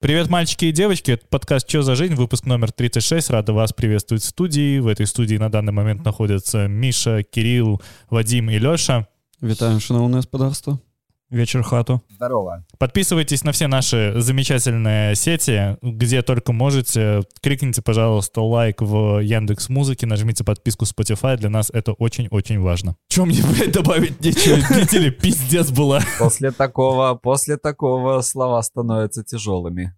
Привет, мальчики и девочки. Это подкаст «Чё за жизнь?» Выпуск номер 36. Рада вас приветствовать в студии. В этой студии на данный момент находятся Миша, Кирилл, Вадим и Лёша. Вітаю, шановне господарство. Вечер хату. Здорово. Подписывайтесь на все наши замечательные сети, где только можете. Крикните, пожалуйста, лайк в Яндекс Музыке, нажмите подписку Spotify. Для нас это очень-очень важно. Чем мне, блядь, добавить нечего? Видели, пиздец была. После такого, после такого слова становятся тяжелыми.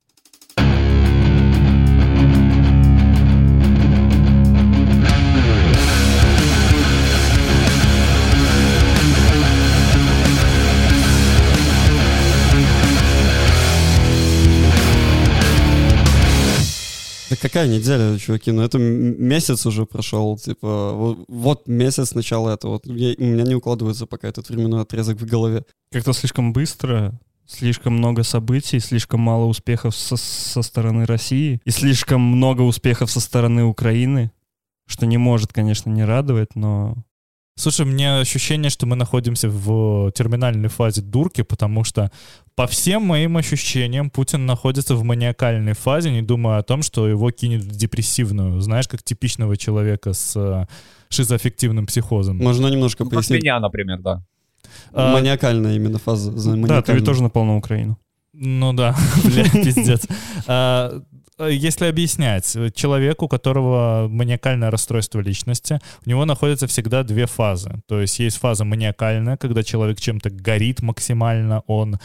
Какая неделя, чуваки? Ну это месяц уже прошел. Типа, вот, вот месяц начала этого. Вот я- у меня не укладывается пока этот временной отрезок в голове. Как-то слишком быстро, слишком много событий, слишком мало успехов со, со стороны России и слишком много успехов со стороны Украины, что не может, конечно, не радовать, но Слушай, мне ощущение, что мы находимся в терминальной фазе дурки, потому что по всем моим ощущениям Путин находится в маниакальной фазе, не думая о том, что его кинет в депрессивную. Знаешь, как типичного человека с э, шизоаффективным психозом. Можно немножко Ну, как пояснить. меня, например, да. А, Маниакальная именно фаза. за да, ты ведь тоже напал на Украину. Ну да, бля, пиздец. А, Если объяснять, человек, у которого маниакальное расстройство личности, у него находятся всегда две фазы. То есть есть фаза маниакальная, когда человек чем-то горит максимально, он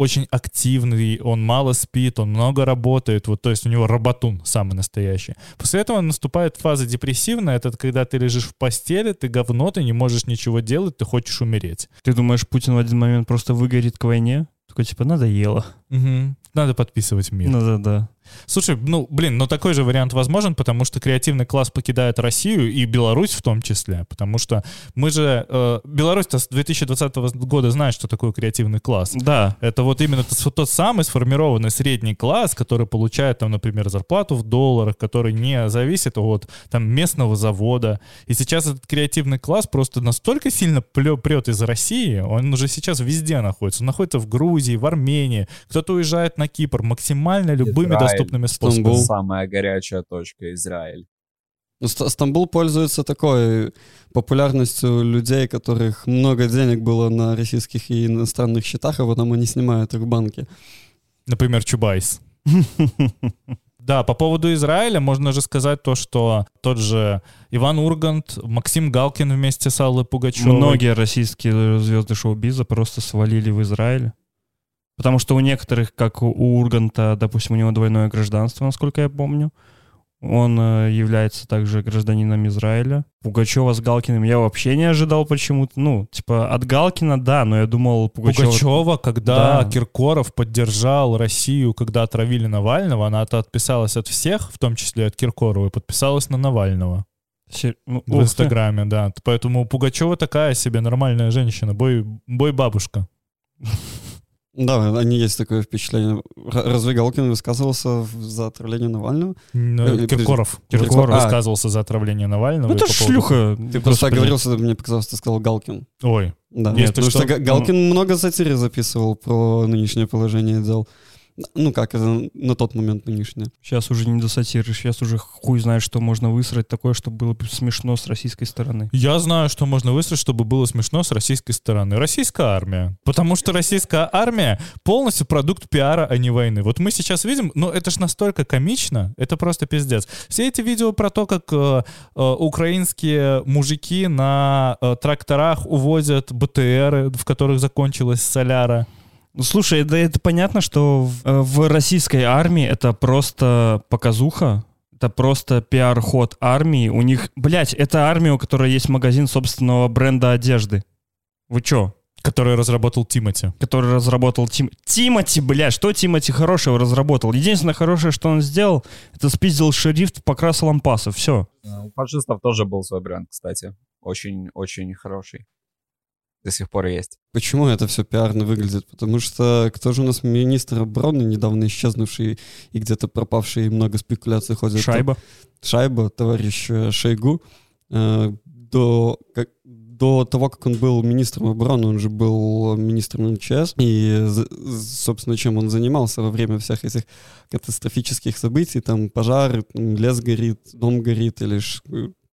очень активный, он мало спит, он много работает, вот, то есть у него работун самый настоящий. После этого наступает фаза депрессивная, это когда ты лежишь в постели, ты говно, ты не можешь ничего делать, ты хочешь умереть. Ты думаешь, Путин в один момент просто выгорит к войне? Такой, типа, надоело. Мгм. Надо подписывать мир. Ну да-да. Слушай, ну, блин, но такой же вариант возможен, потому что креативный класс покидает Россию и Беларусь в том числе, потому что мы же... э, Беларусь-то с 2020 года знает, что такое креативный класс. Да, Это вот именно тот, тот самый сформированный средний класс, который получает, там, например, зарплату в долларах, который не зависит от там, местного завода. И сейчас этот креативный класс просто настолько сильно прет из России, он уже сейчас везде находится. Он находится в Грузии, в Армении, кто-то уезжает на Кипр максимально любыми Израиль, доступными Стамбул. способами. Самая горячая точка Израиль. Ну, Ст- Стамбул пользуется такой популярностью людей, которых много денег было на российских и иностранных счетах, а потом они снимают их в банке. Например, Чубайс. Да, по поводу Израиля можно же сказать то, что тот же Иван Ургант, Максим Галкин вместе с Аллой Пугачевой. многие российские звезды шоу-биза просто свалили в Израиль. Потому что у некоторых, как у Урганта, допустим, у него двойное гражданство, насколько я помню. Он э, является также гражданином Израиля. Пугачева с Галкиным я вообще не ожидал почему-то. Ну, типа, от Галкина, да, но я думал, Пугачева... Пугачева, когда Да. Киркоров поддержал Россию, когда отравили Навального, она-то отписалась от всех, в том числе от Киркорова, и подписалась на Навального Се- ну, в ух ты. Инстаграме, да. Поэтому Пугачева такая себе нормальная женщина, бой, бой бабушка. Да, они есть такое впечатление. Разве Галкин высказывался за отравление Навального? Ну, Э, Киркоров. Киркоров. А. высказывался за отравление Навального. Ну, это по ж поводу- шлюха. Ты просто оговорился, мне показалось, ты сказал Галкин. Ой, Да, Нет, потому ты что что? Га- Галкин много сатиры записывал про нынешнее положение дел. Ну как, это на тот момент нынешнее. Сейчас уже не до сатиры, сейчас уже хуй знает, что можно высрать такое, чтобы было бы смешно с российской стороны. Я знаю, что можно выстроить, чтобы было смешно с российской стороны. Российская армия. Потому что российская армия полностью продукт пиара, а не войны. Вот мы сейчас видим, ну это ж настолько комично, это просто пиздец. Все эти видео про то, как э, э, украинские мужики на э, тракторах увозят БТРы, в которых закончилась соляра. Ну, слушай, да это понятно, что в, э, в российской армии это просто показуха, это просто пиар-ход армии. У них, блядь, это армия, у которой есть магазин собственного бренда одежды. Вы чё? Который разработал Тимати. Который разработал Тим... Тимати, блядь, что Тимати хорошего разработал? Единственное хорошее, что он сделал, это спиздил шрифт, покрасил лампасы, все. Э, У фашистов тоже был свой бренд, кстати. Очень-очень хороший. До сих пор есть. Почему это все пиарно выглядит? Потому что кто же у нас министр обороны, недавно исчезнувший и где-то пропавший, и много спекуляций ходит. Шайба. Шайба, товарищ э, Шойгу, э, до, как, до того, как он был министром обороны, он же был министром МЧС, и, собственно, чем он занимался во время всех этих катастрофических событий, там пожар, там лес горит, дом горит, или ш-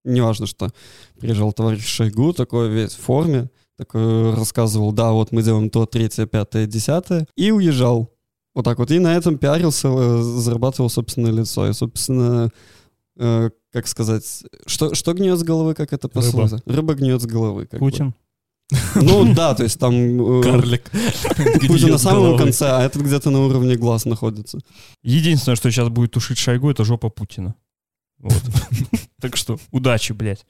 неважно что. Приезжал товарищ Шойгу, такой весь в форме, такой рассказывал, да, вот мы делаем то, третье, пятое, десятое, и уезжал. Вот так вот. И на этом пиарился, э, зарабатывал собственное лицо. И, собственно, э, как сказать, что, что гниет с головы, как это Рыба. пословица? Рыба гниет с головы. как бы. Путин. Ну да, то есть там э, Карлик. Путин на самом конце, а этот где-то на уровне глаз находится. Единственное, что сейчас будет тушить Шойгу, это жопа Путина. Вот. Так что удачи, блядь.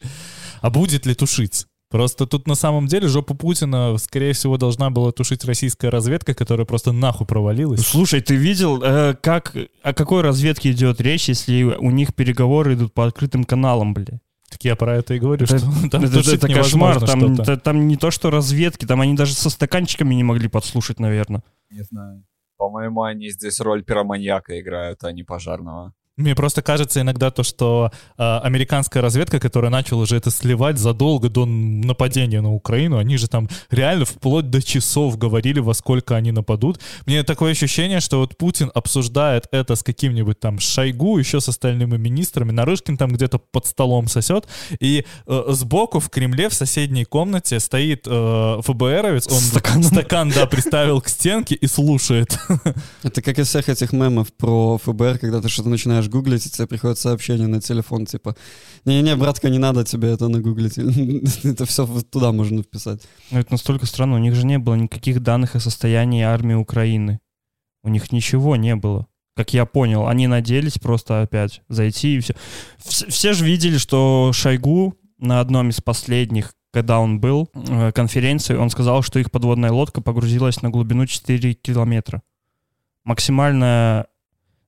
А будет ли тушить? Просто тут на самом деле жопу Путина, скорее всего, должна была тушить российская разведка, которая просто нахуй провалилась. Слушай, ты видел, э, как, о какой разведке идет речь, если у них переговоры идут по открытым каналам, блядь? Так я про это и говорю, Это- что там это, тушить это кошмар, там, что-то. та- там не то, что разведки, там они даже со стаканчиками не могли подслушать, наверное. Не знаю. По-моему, они здесь роль пироманьяка играют, а не пожарного. Мне просто кажется иногда то, что э, американская разведка, которая начала уже это сливать задолго до нападения на Украину, они же там реально вплоть до часов говорили, во сколько они нападут. Мне такое ощущение, что вот Путин обсуждает это с каким-нибудь там Шойгу, еще с остальными министрами, Нарышкин там где-то под столом сосет, и э, сбоку в Кремле в соседней комнате стоит э, ФБРовец, он Стакан. стакан, да, приставил к стенке и слушает. Это как из всех этих мемов про ФБР, когда ты что-то начинаешь гуглить, и тебе приходит сообщение на телефон, типа, не-не, братка, не надо тебе это нагуглить. Это все туда можно вписать. Но это настолько странно, у них же не было никаких данных о состоянии армии Украины. У них ничего не было. Как я понял, они надеялись просто опять зайти и все. Вс- Все же видели, что Шойгу на одном из последних, когда он был, э, конференции, он сказал, что их подводная лодка погрузилась на глубину 4 километра. Максимальная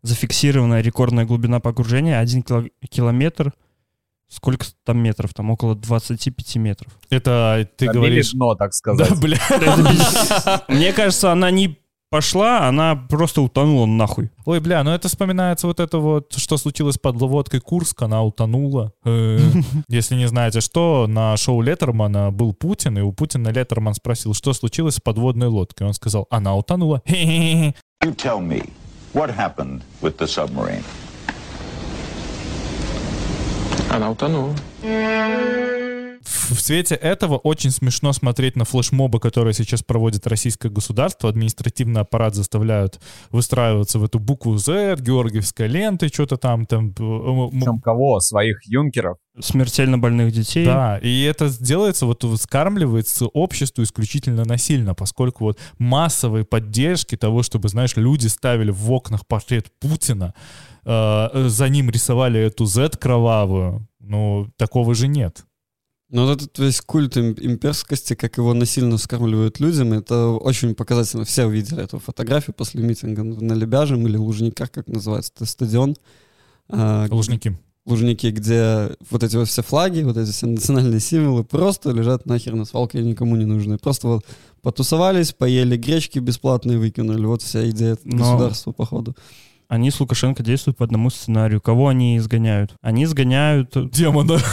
зафиксированная рекордная глубина погружения 1 кило- километр. Сколько там метров? Там около 25 метров. Это ты Пробили говоришь... дно, так Да, сказать. бля. Это без- Мне кажется, она не пошла, она просто утонула нахуй. Ой, бля, ну это вспоминается вот это вот, что случилось под лодкой Курск, она утонула. Э, Если не знаете что, на шоу Леттермана был Путин, и у Путина Леттерман спросил, что случилось с подводной лодкой. Он сказал, она утонула. You tell me, What happened with the submarine? I don't know. В свете этого очень смешно смотреть на флешмобы, которые сейчас проводит российское государство. Административный аппарат заставляют выстраиваться в эту букву Z, георгиевская лента, что-то там. там э, м- Причем кого? Своих юнкеров? Смертельно больных детей. Да, и это делается, вот скармливается обществу исключительно насильно, поскольку вот массовой поддержки того, чтобы, знаешь, люди ставили в окнах портрет Путина, э, за ним рисовали эту Z кровавую, ну, такого же нет. Но вот этот весь культ им- имперскости, как его насильно скармливают людям, это очень показательно. Все увидели эту фотографию после митинга на Лебяжем или Лужниках, как называется, это стадион. А, Лужники. Лужники, где вот эти вот все флаги, вот эти все национальные символы просто лежат нахер на свалке, никому не нужны. Просто вот потусовались, поели гречки бесплатно и выкинули. Вот вся идея Но- государства, походу. Они с Лукашенко действуют по одному сценарию. Кого они изгоняют? Они изгоняют... Демона.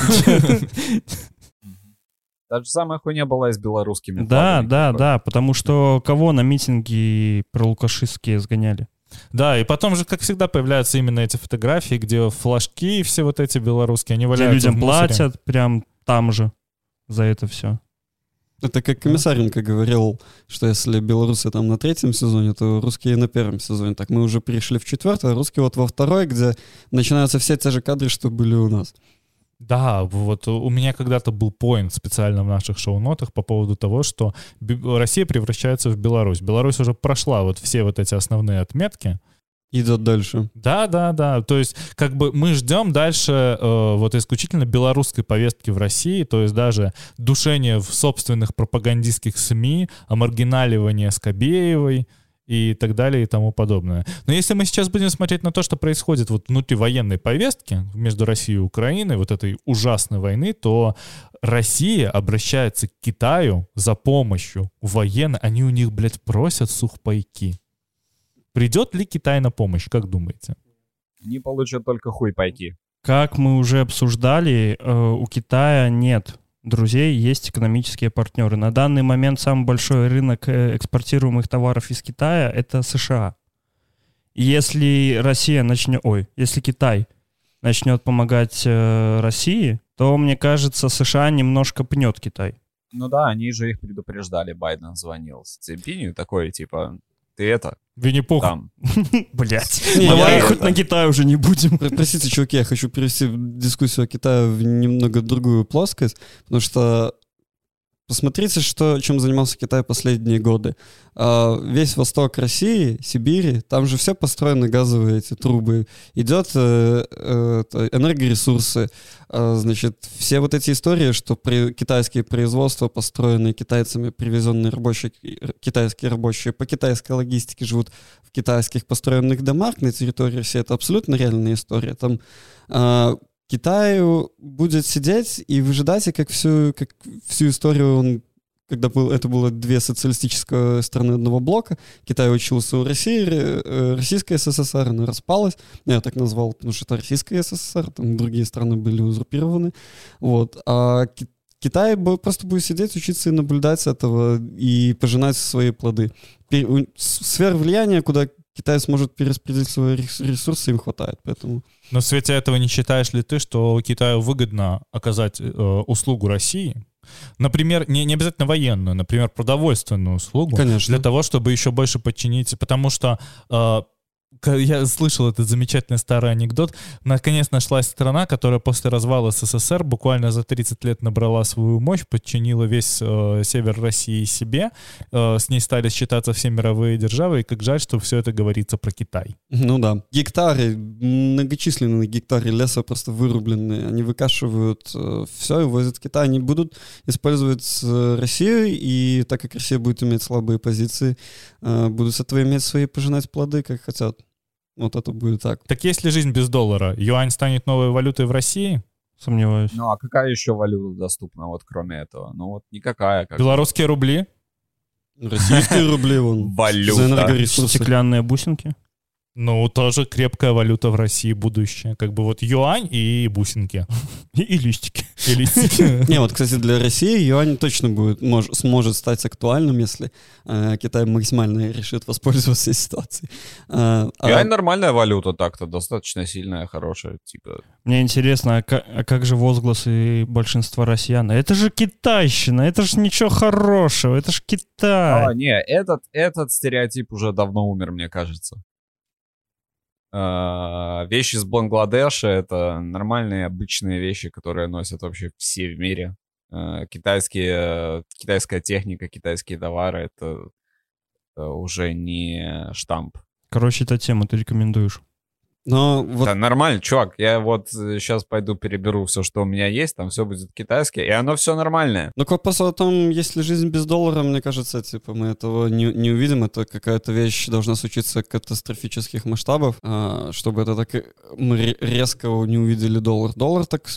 Та же самая хуйня была и с белорусскими Да, флагами. да, да, потому что кого на митинги пролукашистские изгоняли? Да, и потом же, как всегда, появляются именно эти фотографии, где флажки все вот эти белорусские, они Где валяются людям в мусоре. платят прям там же за это все. Это как Комиссаренко говорил, что если белорусы там на третьем сезоне, то русские на первом сезоне. Так мы уже перешли в четвертый, а русские вот во второй, где начинаются все те же кадры, что были у нас. Да, вот у меня когда-то был поинт специально в наших шоу-нотах по поводу того, что Россия превращается в Беларусь. Беларусь уже прошла вот все вот эти основные отметки. Идет дальше. Да, да, да. То есть, как бы мы ждем дальше э, вот исключительно белорусской повестки в России, то есть даже душение в собственных пропагандистских СМИ, омаргиналивание Скобеевой и так далее и тому подобное. Но если мы сейчас будем смотреть на то, что происходит вот внутри военной повестки между Россией и Украиной, вот этой ужасной войны, то Россия обращается к Китаю за помощью военной. Они у них, блядь, просят сухпайки. Придет ли Китай на помощь, как думаете? Они получат только хуй пайки. Как мы уже обсуждали, э, у Китая нет друзей, есть экономические партнеры. На данный момент самый большой рынок э, экспортируемых товаров из Китая — это США. И если Россия начнет... Ой, если Китай начнет помогать э, России, то, мне кажется, США немножко пнет Китай. Ну да, они же их предупреждали. Байден звонил с Цзиньпиню такой, типа, ты это, Винни-Пух. там. Блять. Давай хоть на Китай уже не будем. Про- Простите, чуваки, я хочу перевести дискуссию о Китае в немного другую плоскость, потому что посмотрите, что, чем занимался Китай последние годы. А, Весь восток России, Сибири, там же все построены газовые эти трубы. Идет э, э, энергоресурсы. А, Значит, все вот эти истории, что при, китайские производства, построенные китайцами, привезенные рабочие, ки- китайские рабочие по китайской логистике живут в китайских построенных домах на территории России, это абсолютно реальная история. Там а, Китаю будет сидеть и выжидать, и как всю, как всю историю он когда был, это было две социалистические страны одного блока, Китай учился у России, э, Российская СССР, она распалась, я так назвал, потому что это Российская СССР, там другие страны были узурпированы, вот, а Ки- Китай просто будет сидеть, учиться и наблюдать этого, и пожинать свои плоды. Сфер влияния, куда Китай сможет перераспределить свои рес- ресурсы, им хватает, поэтому... Но в свете этого не считаешь ли ты, что Китаю выгодно оказать э, услугу России? Например, не, не обязательно военную, например, продовольственную услугу. Конечно. Для того, чтобы еще больше подчинить, потому что э, я слышал этот замечательный старый анекдот. Наконец нашлась страна, которая после развала СССР буквально за 30 лет набрала свою мощь, подчинила весь э, север России себе. Э, с ней стали считаться все мировые державы. И как жаль, что все это говорится про Китай. Ну да. Гектары, многочисленные гектары леса просто вырубленные. Они выкашивают все и возят в Китай. Они будут использовать э, Россию, и так как Россия будет иметь слабые позиции, э, будут с этого иметь свои пожинать плоды, как хотят. Вот это будет так. Так есть ли жизнь без доллара? Юань станет новой валютой в России? Сомневаюсь. Ну а какая еще валюта доступна вот кроме этого? Ну вот никакая. Как. Белорусские рубли? Российские рубли вон. Валюта. За энергоресурсы. Стеклянные бусинки. Ну, тоже крепкая валюта в России будущее. Как бы вот юань и бусинки. И, и листики. И листики. Не, вот, кстати, для России юань точно будет, мож- сможет стать актуальным, если э, Китай максимально решит воспользоваться ситуацией. Э, а- Юань нормальная валюта так-то, достаточно сильная, хорошая, типа. Мне интересно, а как, а как же возгласы большинства россиян? Это же китайщина, это же ничего хорошего, это же Китай. А, не, этот, этот стереотип уже давно умер, мне кажется. А, вещи из Бангладеша — это нормальные, обычные вещи, которые носят вообще все в мире. А, китайские, китайская техника, китайские товары — это, это уже не штамп. Короче, эта тема ты рекомендуешь. Но вот Да, нормально, чувак. Я вот сейчас пойду переберу все, что у меня есть, там все будет китайское, и оно все нормальное. Но к вопросу о том, есть ли жизнь без доллара, мне кажется, типа, мы этого не, не увидим. Это какая-то вещь должна случиться катастрофических масштабов, а, чтобы это так и- мы ре- резко не увидели доллар. Доллар так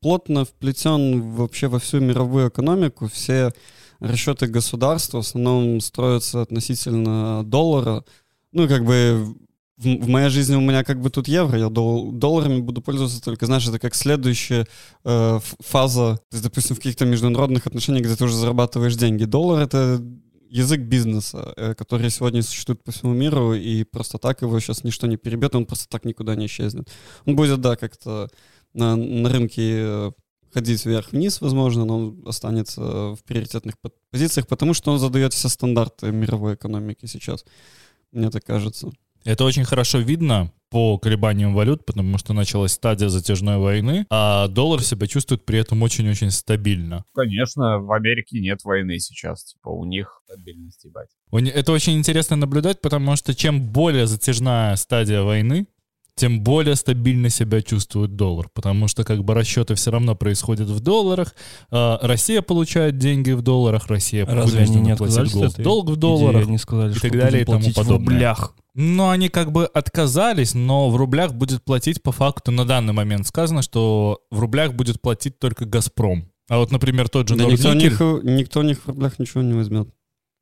плотно вплетен вообще во всю мировую экономику. Все расчеты государства в основном строятся относительно доллара. Ну, как бы в, в моей жизни у меня как бы тут евро, я дол- долларами буду пользоваться только, знаешь, это как следующая э, фаза, то есть, допустим, в каких-то международных отношениях, где ты уже зарабатываешь деньги. Доллар — это язык бизнеса, э, который сегодня существует по всему миру, и просто так его сейчас ничто не перебьет, он просто так никуда не исчезнет. Он будет, да, как-то на, на рынке э, ходить вверх-вниз, возможно, но он останется в приоритетных по- позициях, потому что он задает все стандарты мировой экономики сейчас. Мне так кажется. Это очень хорошо видно по колебаниям валют, потому что началась стадия затяжной войны, а доллар себя чувствует при этом очень-очень стабильно. Конечно, в Америке нет войны сейчас. Типа, у них стабильность, ебать. Это очень интересно наблюдать, потому что чем более затяжная стадия войны, тем более стабильно себя чувствует доллар, потому что как бы расчеты все равно происходят в долларах, а, Россия получает деньги в долларах, Россия Разве они не от этой долг в долларах. Они сказали, и что так далее и тому платить в подобное. рублях. Но они как бы отказались, но в рублях будет платить по факту на данный момент сказано, что в рублях будет платить только Газпром. А вот, например, тот же Да никто, них, э, никто у них в рублях ничего не возьмет.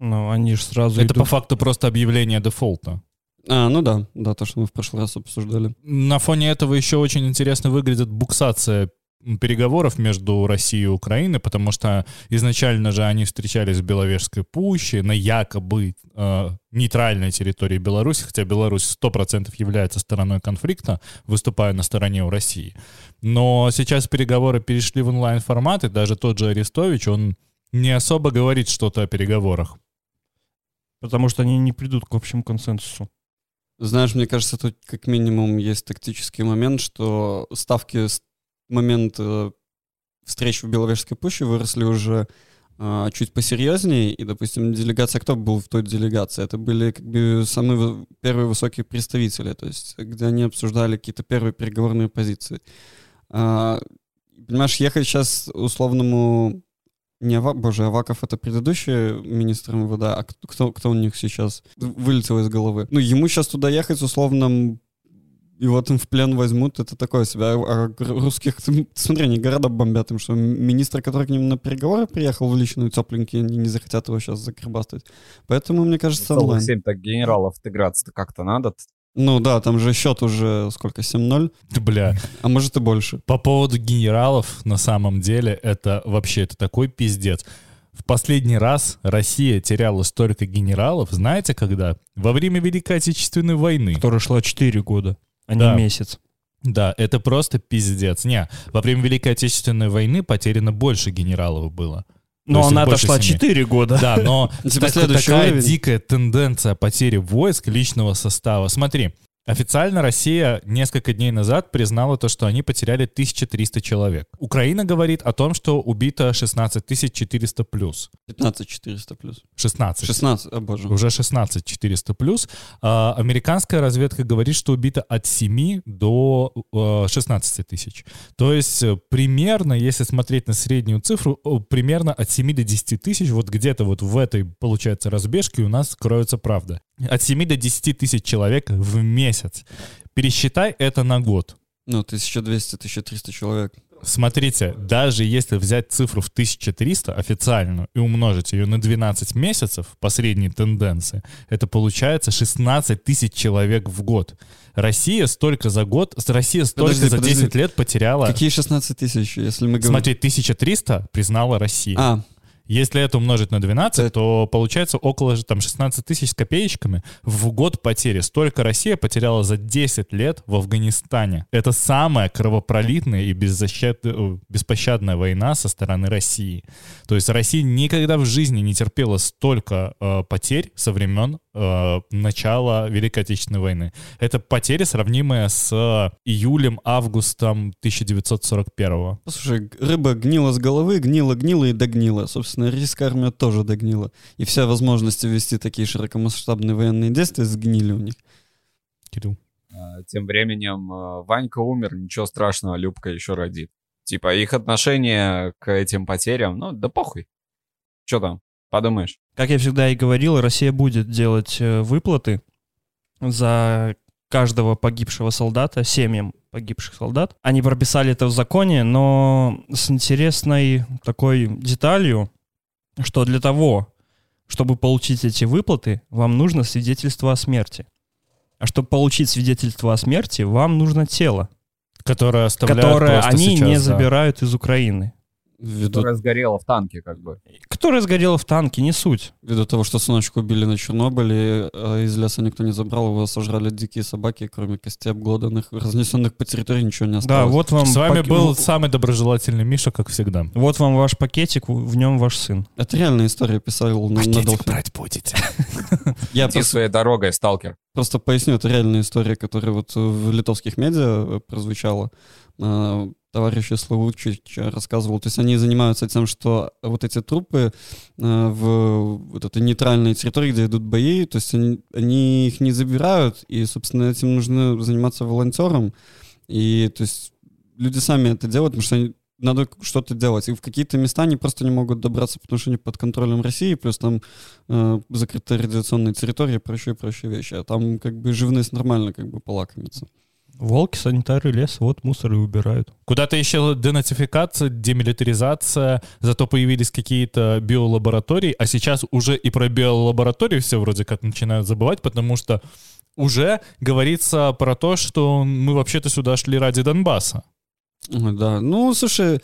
Ну, они же сразу это идут. по факту просто объявление дефолта. А, ну да, да, то, что мы в прошлый раз обсуждали. На фоне этого еще очень интересно выглядит буксация переговоров между Россией и Украиной, потому что изначально же они встречались в Беловежской пуще на якобы э, нейтральной территории Беларуси, хотя Беларусь 100% является стороной конфликта, выступая на стороне у России. Но сейчас переговоры перешли в онлайн-формат, и даже тот же Арестович, он не особо говорит что-то о переговорах. Потому что они не придут к общему консенсусу. Знаешь, мне кажется, тут как минимум есть тактический момент, что ставки с момента встреч в Беловежской пуще выросли уже а, чуть посерьезнее, и, допустим, делегация, кто был в той делегации? Это были как бы самые вы- первые высокие представители, то есть где они обсуждали какие-то первые переговорные позиции. А, понимаешь, ехать сейчас условному не Ава... Боже, Аваков это предыдущий министр МВД, а кто, кто, у них сейчас? Вылетело из головы. Ну, ему сейчас туда ехать условно его там в плен возьмут, это такое себя. А русских, ты смотри, они города бомбят им, что министр, который к ним на переговоры приехал в личную тепленький, они не захотят его сейчас закребастать. Поэтому, мне кажется, Целых онлайн. семь так генералов отыграться-то как-то надо. Ну да, там же счет уже сколько, 7-0, Ты, бля, а может и больше. По поводу генералов, на самом деле, это вообще это такой пиздец. В последний раз Россия теряла столько генералов, знаете когда? Во время Великой Отечественной войны. Которая шла 4 года, а Да. не месяц. Да, это просто пиздец. Не, во время Великой Отечественной войны потеряно больше генералов было. Но она семи. 4 года. Да, но Типа так- такая уровень. дикая тенденция потери войск личного состава. Смотри, официально Россия несколько дней назад признала то, что они потеряли 1300 человек. Украина говорит о том, что убито 16 400 плюс. 15 400 плюс. 16. 16, о боже. Уже 16 400 плюс. А, американская разведка говорит, что убито от 7 до э, 16 тысяч. То есть э, примерно, если смотреть на среднюю цифру, примерно от 7 до 10 тысяч, вот где-то вот в этой, получается, разбежке у нас кроется правда. От 7 до 10 тысяч человек в месяц. Пересчитай это на год. Ну, 1200-1300 человек. Смотрите, даже если взять цифру в 1300 официальную и умножить ее на 12 месяцев по средней тенденции, это получается 16 тысяч человек в год. Россия столько за год, Россия столько Подожди, за подожди. 10 лет потеряла. Какие 16 тысяч, если мы говорим... Смотри, 1300 признала Россия. А, Если это умножить на 12, Это- то получается около там 16 тысяч с копеечками в год потери. Столько Россия потеряла за 10 лет в Афганистане. Это самая кровопролитная и беззащитная, э, беспощадная война со стороны России. То есть Россия никогда в жизни не терпела столько э, потерь со времен э, начала Великой Отечественной войны. Это потери, сравнимые с июлем-августом 1941 Послушай, рыба гнила с головы, гнила, гнила и догнила. Собственно, российская армия тоже догнила. И все возможности вести такие широкомасштабные военные действия сгнили у них. Кирилл. А, Тем временем э, Ванька умер, ничего страшного, Любка еще родит. Типа их отношение к этим потерям, ну да похуй. Че там, подумаешь? Как я всегда и говорил, Россия будет делать э, выплаты за каждого погибшего солдата, семьям погибших солдат. Они прописали это в законе, но с интересной такой деталью, что для того, чтобы получить эти выплаты, вам нужно свидетельство о смерти. А чтобы получить свидетельство о смерти, вам нужно тело, Которое оставляют которое они сейчас, не да. забирают из Украины. Ввиду, Которая сгорела в танке, как бы. Которое сгорело в танке, не суть. ввиду того, что сыночку убили на Чернобыле, а из леса никто не забрал, его сожрали дикие собаки, кроме костей обглоданных, разнесенных по территории ничего не Да, осталось. вот вам... С вами пак- был самый доброжелательный Миша, как всегда. Вот вам ваш пакетик, в нем ваш сын. Это реальная история, писал на, Dolphin. брать будете. Я Иди своей дорогой, сталкер. просто поясню, это реальная история, которая вот в литовских медиа э, прозвучала. Товарищ Славучич рассказывал. То есть они занимаются тем, что вот эти трупы э, в вот этой нейтральной территории, где идут бои, то есть они, они их не забирают, и, собственно, этим нужно заниматься волонтером. И, то есть, люди сами это делают, потому что они- надо что-то делать. И в какие-то места они просто не могут добраться, потому что они под контролем России, плюс там э, закрытая радиационная территория и прочие, прочие вещи. А там как бы живность нормально как бы полакомится. Волки, санитары, лес, вот мусор и убирают. Куда-то еще денацификация, демилитаризация, зато появились какие-то биолаборатории, а сейчас уже и про биолаборатории все вроде как начинают забывать, потому что уже говорится про то, что мы вообще-то сюда шли ради Донбасса. Да, ну, слушай,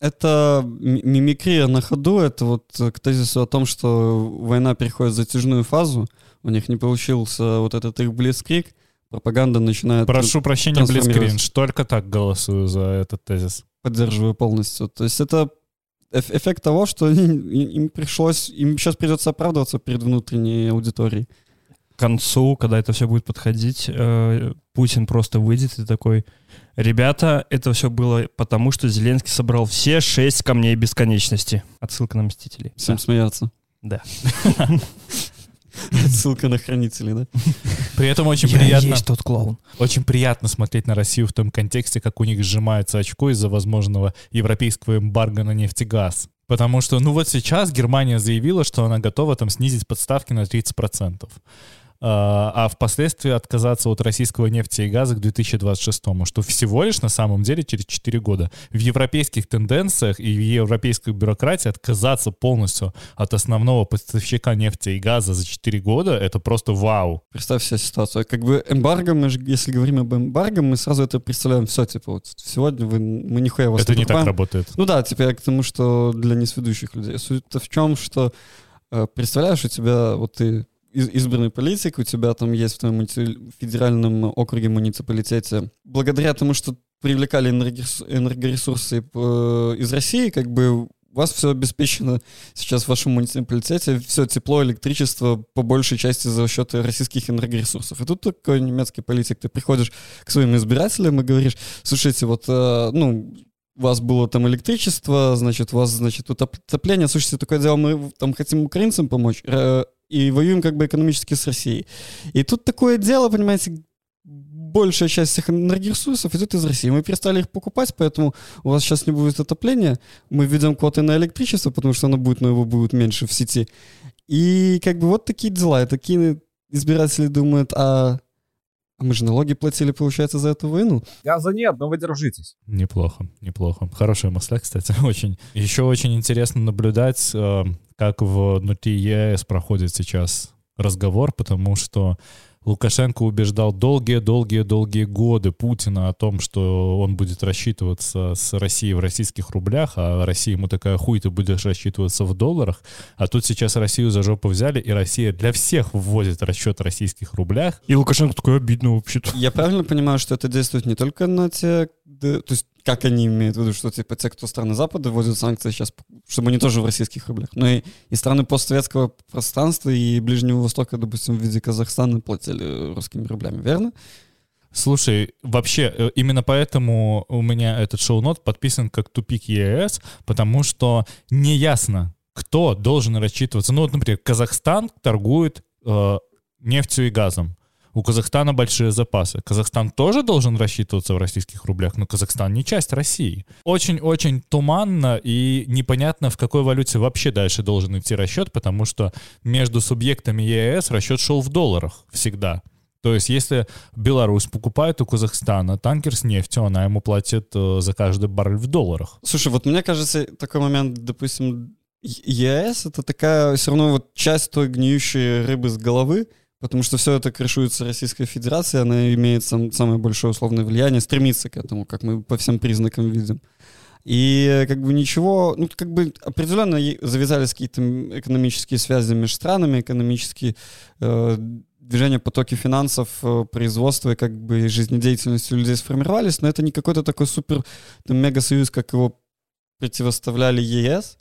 это мимикрия на ходу, это вот к тезису о том, что война переходит в затяжную фазу, у них не получился вот этот их блицкрик, пропаганда начинает... Прошу прощения. Блицкринж. Только так голосую за этот тезис. Поддерживаю полностью. То есть это эф- эффект того, что им пришлось, им сейчас придется оправдываться перед внутренней аудиторией. К концу, когда это все будет подходить, э, Путин просто выйдет и такой, ребята, это все было потому, что Зеленский собрал все шесть камней бесконечности. Отсылка на Мстителей. Всем смеяться. Да. Ссылка на хранителей, да? При этом очень Я приятно, есть тот клоун. очень приятно смотреть на Россию в том контексте, как у них сжимается очко из-за возможного европейского эмбарго на нефть и газ. Потому что, ну вот сейчас Германия заявила, что она готова там снизить подставки на 30%. А а впоследствии отказаться от российского нефти и газа к 2026, что всего лишь на самом деле через 4 года. В европейских тенденциях и в европейской бюрократии отказаться полностью от основного поставщика нефти и газа за 4 года — это просто вау. Представь себе ситуацию. Как бы эмбарго, мы же, если говорим об эмбарго, мы сразу это представляем все, типа, вот сегодня вы, мы нихуя вас это не так работает. Ну да, типа я к тому, что для несведущих людей. Суть-то в чем, что э, представляешь, у тебя вот ты избранный политик, у тебя там есть в твоем федеральном округе, муниципалитете. Благодаря тому, что привлекали энергорес- энергоресурсы э, из России, как бы у вас все обеспечено сейчас в вашем муниципалитете, все тепло, электричество по большей части за счет российских энергоресурсов. И тут такой немецкий политик, ты приходишь к своим избирателям и говоришь, слушайте, вот, э, ну, у вас было там электричество, значит, у вас, значит, отопление. Слушайте, такое дело, мы там хотим украинцам помочь и воюем как бы экономически с Россией. И тут такое дело, понимаете, большая часть всех энергоресурсов идет из России. Мы перестали их покупать, поэтому у вас сейчас не будет отопления. Мы введем квоты на электричество, потому что оно будет, но его будет меньше в сети. И как бы вот такие дела. И такие избиратели думают, а, а мы же налоги платили, получается, за эту войну. Газа нет, но вы держитесь. Неплохо, неплохо. Хорошая мысля, кстати, очень. Еще очень интересно наблюдать, э, как внутри ЕС проходит сейчас разговор, потому что Лукашенко убеждал долгие-долгие-долгие годы Путина о том, что он будет рассчитываться с Россией в российских рублях, а Россия ему такая, хуй, ты будешь рассчитываться в долларах. А тут сейчас Россию за жопу взяли, и Россия для всех вводит расчет в российских рублях. И Лукашенко такой обидно вообще-то. Я правильно понимаю, что это действует не только на те, то есть как они имеют в виду, что типа те, кто страны Запада вводят санкции сейчас, чтобы они тоже в российских рублях, но и, и страны постсоветского пространства и Ближнего Востока, допустим, в виде Казахстана платили русскими рублями, верно? Слушай, вообще, э, именно поэтому у меня этот шоу-нот подписан как тупик ЕС, потому что неясно, кто должен рассчитываться. Ну вот, например, Казахстан торгует э, нефтью и газом. У Казахстана большие запасы. Казахстан тоже должен рассчитываться в российских рублях, но Казахстан не часть России. Очень-очень туманно и непонятно, в какой валюте вообще дальше должен идти расчет, потому что между субъектами ЕС расчет шел в долларах всегда. То есть, если Беларусь покупает у Казахстана танкер с нефтью, она ему платит э, за каждый баррель в долларах. Слушай, вот мне кажется, такой момент, допустим, ЕС — это такая все равно вот часть той гниющей рыбы с головы, потому что все это крышуется Российской Федерацией, она имеет сам- самое большое условное влияние, стремится к этому, как мы по всем признакам видим. И как бы ничего, ну как бы определенно завязались какие-то экономические связи между странами, экономические э, движения, потоки финансов, э, производства и как бы жизнедеятельности людей сформировались, но это не какой-то такой супер там, мегасоюз, как его противоставляли ЕС.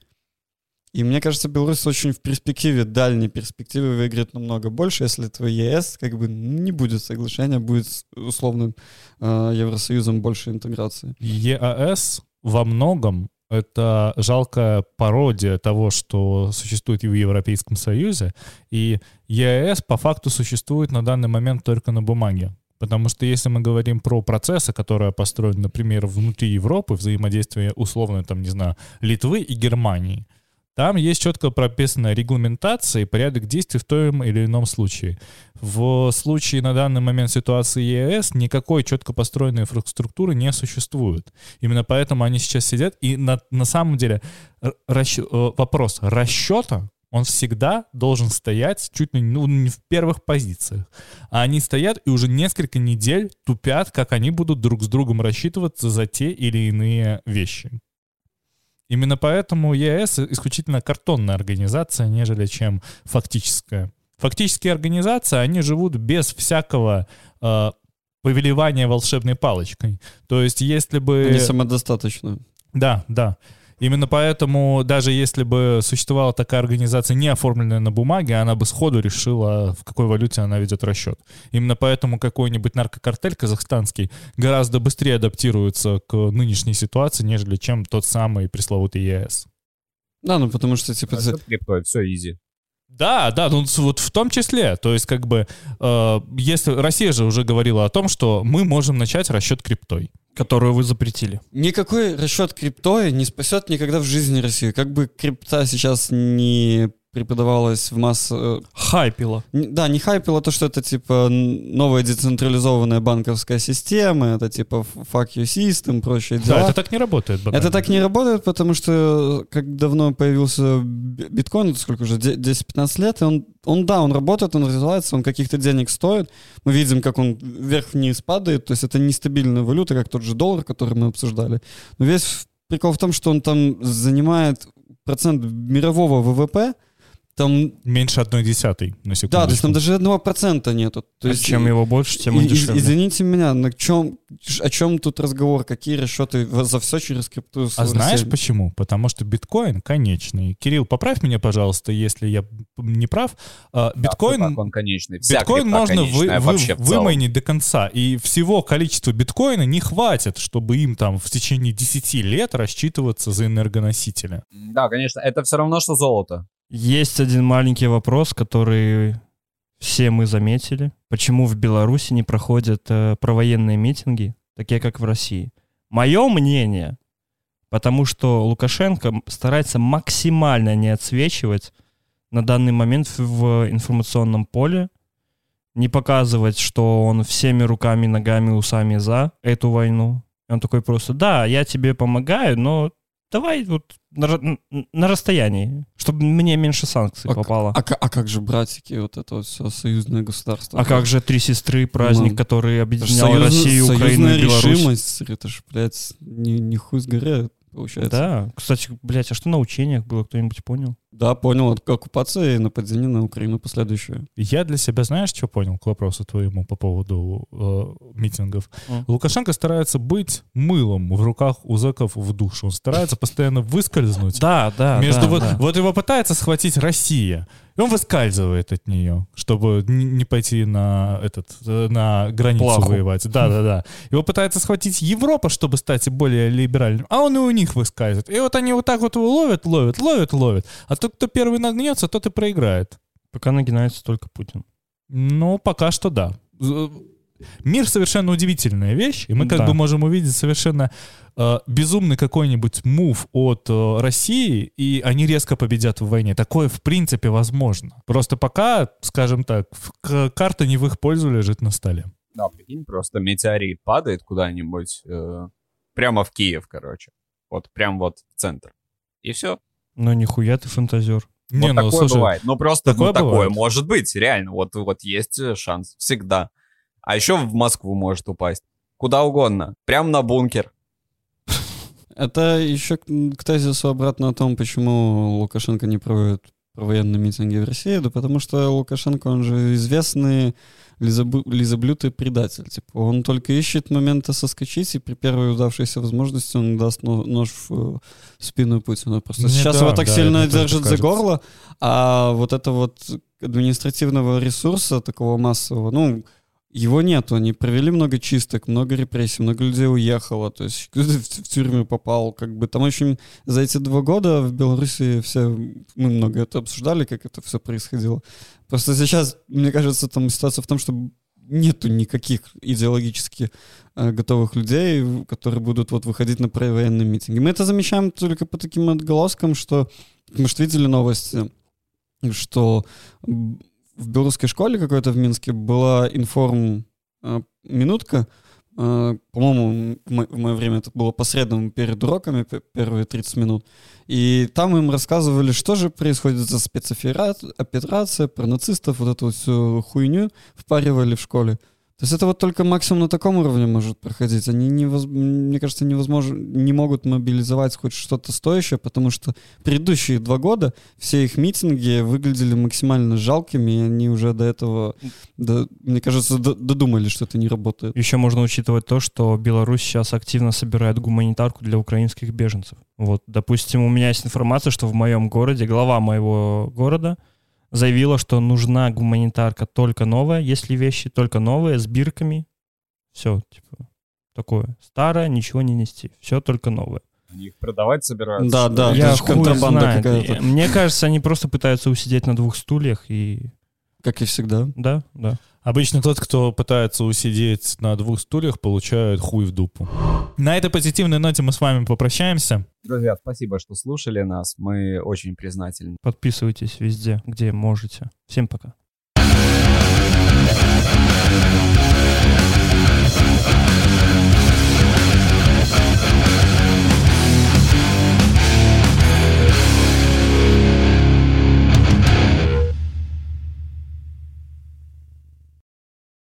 И мне кажется, Беларусь очень в перспективе, дальней перспективе выиграет намного больше, если этого ЕС как бы не будет соглашения, будет условным э, Евросоюзом больше интеграции. ЕАС во многом это жалкая пародия того, что существует и в Европейском Союзе. И ЕАС по факту существует на данный момент только на бумаге. Потому что если мы говорим про процессы, которые построены, например, внутри Европы, взаимодействие условно, там, не знаю, Литвы и Германии, там есть четко прописанная регламентация и порядок действий в том или ином случае. В случае на данный момент ситуации ЕС никакой четко построенной инфраструктуры не существует. Именно поэтому они сейчас сидят, и на, на самом деле расч- э, вопрос расчета, он всегда должен стоять чуть ли ну, не в первых позициях. А они стоят и уже несколько недель тупят, как они будут друг с другом рассчитываться за те или иные вещи. Именно поэтому ЕС исключительно картонная организация, нежели чем фактическая. Фактические организации, они живут без всякого э, повелевания волшебной палочкой. То есть, если бы... Они самодостаточны. Да, да. Именно поэтому, даже если бы существовала такая организация, не оформленная на бумаге, она бы сходу решила, в какой валюте она ведет расчет. Именно поэтому какой-нибудь наркокартель казахстанский гораздо быстрее адаптируется к нынешней ситуации, нежели чем тот самый пресловутый ЕС. Да, ну потому что, типа... А крипто, все изи. Да, да, ну вот в том числе. То есть как бы, э, если Россия же уже говорила о том, что мы можем начать расчет криптой. Которую вы запретили. Никакой расчет криптой не спасет никогда в жизни Россию. Как бы крипта сейчас не преподавалась в масс... э, Хайпила. Да, не хайпило то, что это типа новая децентрализованная банковская система, это типа fuck you system, прочие дела. Да, это так не работает. банально. Это так не работает, потому что как давно появился би- биткоин, это сколько уже, де- 10-15 лет, и он, он, да, он работает, он развивается, он каких-то денег стоит. Мы видим, как он вверх-вниз падает, то есть это нестабильная валюта, как тот же доллар, который мы обсуждали. Но весь прикол в том, что он там занимает процент мирового ВВП, там, Меньше одной десятой, на секунду. да, то есть там даже одного процента нету. То А есть, чем и- его больше, тем он и- дешевле. Извините меня, на чем, о чем тут разговор? Какие расчеты за все через крипту? А знаешь почему? Потому что биткоин конечный. Кирилл, поправь меня, пожалуйста, если я не прав. А, Биткоин, Да, он конечный. Вся биткоин можно вы- вы- вымайнить до конца. И всего количества биткоина не хватит, чтобы им там в течение 10 лет рассчитываться за энергоносители. Да, конечно, это все равно, что золото. Есть один маленький вопрос, который все мы заметили. Почему в Беларуси не проходят э, провоенные митинги, такие как в России? Мое мнение, потому что Лукашенко старается максимально не отсвечивать на данный момент в, информационном поле, не показывать, что он всеми руками, ногами, усами за эту войну. И он такой просто, да, я тебе помогаю, но давай вот на, на расстоянии, чтобы мне меньше санкций А попало. А, ка- а как же братики, вот это вот все союзное государство? А как же три сестры, праздник, Ну, который объединял союзная- Россию, Украину и Беларусь? решимость, это ж, блядь, не, не хуй с горы, получается. Да. Кстати, блядь, а что на учениях было, кто-нибудь понял? Да, понял, от- оккупация и нападение на Украину последующее. Я для себя, знаешь, что понял к вопросу твоему по поводу э, митингов? М. Лукашенко старается быть мылом в руках у зэков в душу. Он старается постоянно выскользнуть. Да, да, Между да, вот, да. вот его пытается схватить Россия, и он выскальзывает от нее, чтобы не пойти на этот э, на границу Плаху. воевать. Да, да, да. Его пытается схватить Европа, чтобы стать более либеральным, а он и у них выскальзывает. И вот они вот так вот его ловят, ловят, ловят, ловят. А тот, кто первый нагнется, тот и проиграет. Пока нагинается только Путин. Ну, пока что да. Мир совершенно удивительная вещь, и мы как Да. бы можем увидеть совершенно э, безумный какой-нибудь мув от э, России, и они резко победят в войне. Такое в принципе возможно. Просто пока, скажем так, в- к- карта не в их пользу лежит на столе. Да, прикинь, просто метеорит падает куда-нибудь э, прямо в Киев, короче. Вот прям вот в центр. И все. Ну нихуя ты фантазер. Не, вот ну, такое слушай, бывает. Ну просто такое ну, такое бывает. может быть, реально. Вот, вот есть э, шанс. Всегда. А еще в Москву может упасть. Куда угодно. Прям на бункер. Это еще к, к тезису обратно о том, почему Лукашенко не проводит военные митинги в России, да потому что Лукашенко, он же известный лизобу- лизоблюд и предатель. Типа, он только ищет момента соскочить, и при первой удавшейся возможности он даст но- нож в, спину Путину. Просто Мне сейчас да, его так да, сильно держит за горло, а вот это вот административного ресурса такого массового, ну, его нету. Они провели много чисток, много репрессий, много людей уехало. То есть кто-то в, в тюрьму попал. Как бы там очень за эти два года в Беларуси все мы много это обсуждали, как это все происходило. Просто сейчас, мне кажется, там ситуация в том, что нету никаких идеологически э, готовых людей, которые будут вот выходить на провоенные митинги. Мы это замечаем только по таким отголоскам, что, может, видели новости, что в белорусской школе какой-то в Минске была информ э, минутка Э, По-моему, в мо- в мое время это было посредством перед уроками, первые 30 минут. И там им рассказывали, что же происходит за спецоперация, про нацистов, вот эту всю хуйню впаривали в школе. То есть это вот только максимум на таком уровне может проходить. Они, невоз- мне кажется, невозможно, не могут мобилизовать хоть что-то стоящее, потому что предыдущие два года все их митинги выглядели максимально жалкими, и они уже до этого, до- мне кажется, до- додумали, что это не работает. Еще можно учитывать то, что Беларусь сейчас активно собирает гуманитарку для украинских беженцев. Вот, допустим, у меня есть информация, что в моем городе, глава моего города заявила, что нужна гуманитарка только новая, если вещи только новые, с бирками. Все, типа, такое. Старое, ничего не нести. Все только новое. Они их продавать собираются? Да, да, Я это же хуй контрабанда какая-то. Мне кажется, они просто пытаются усидеть на двух стульях и... Как и всегда. Да, да. Обычно тот, кто пытается усидеть на двух стульях, получает хуй в дупу. На этой позитивной ноте мы с вами попрощаемся. Друзья, спасибо, что слушали нас. Мы очень признательны. Подписывайтесь везде, где можете. Всем пока.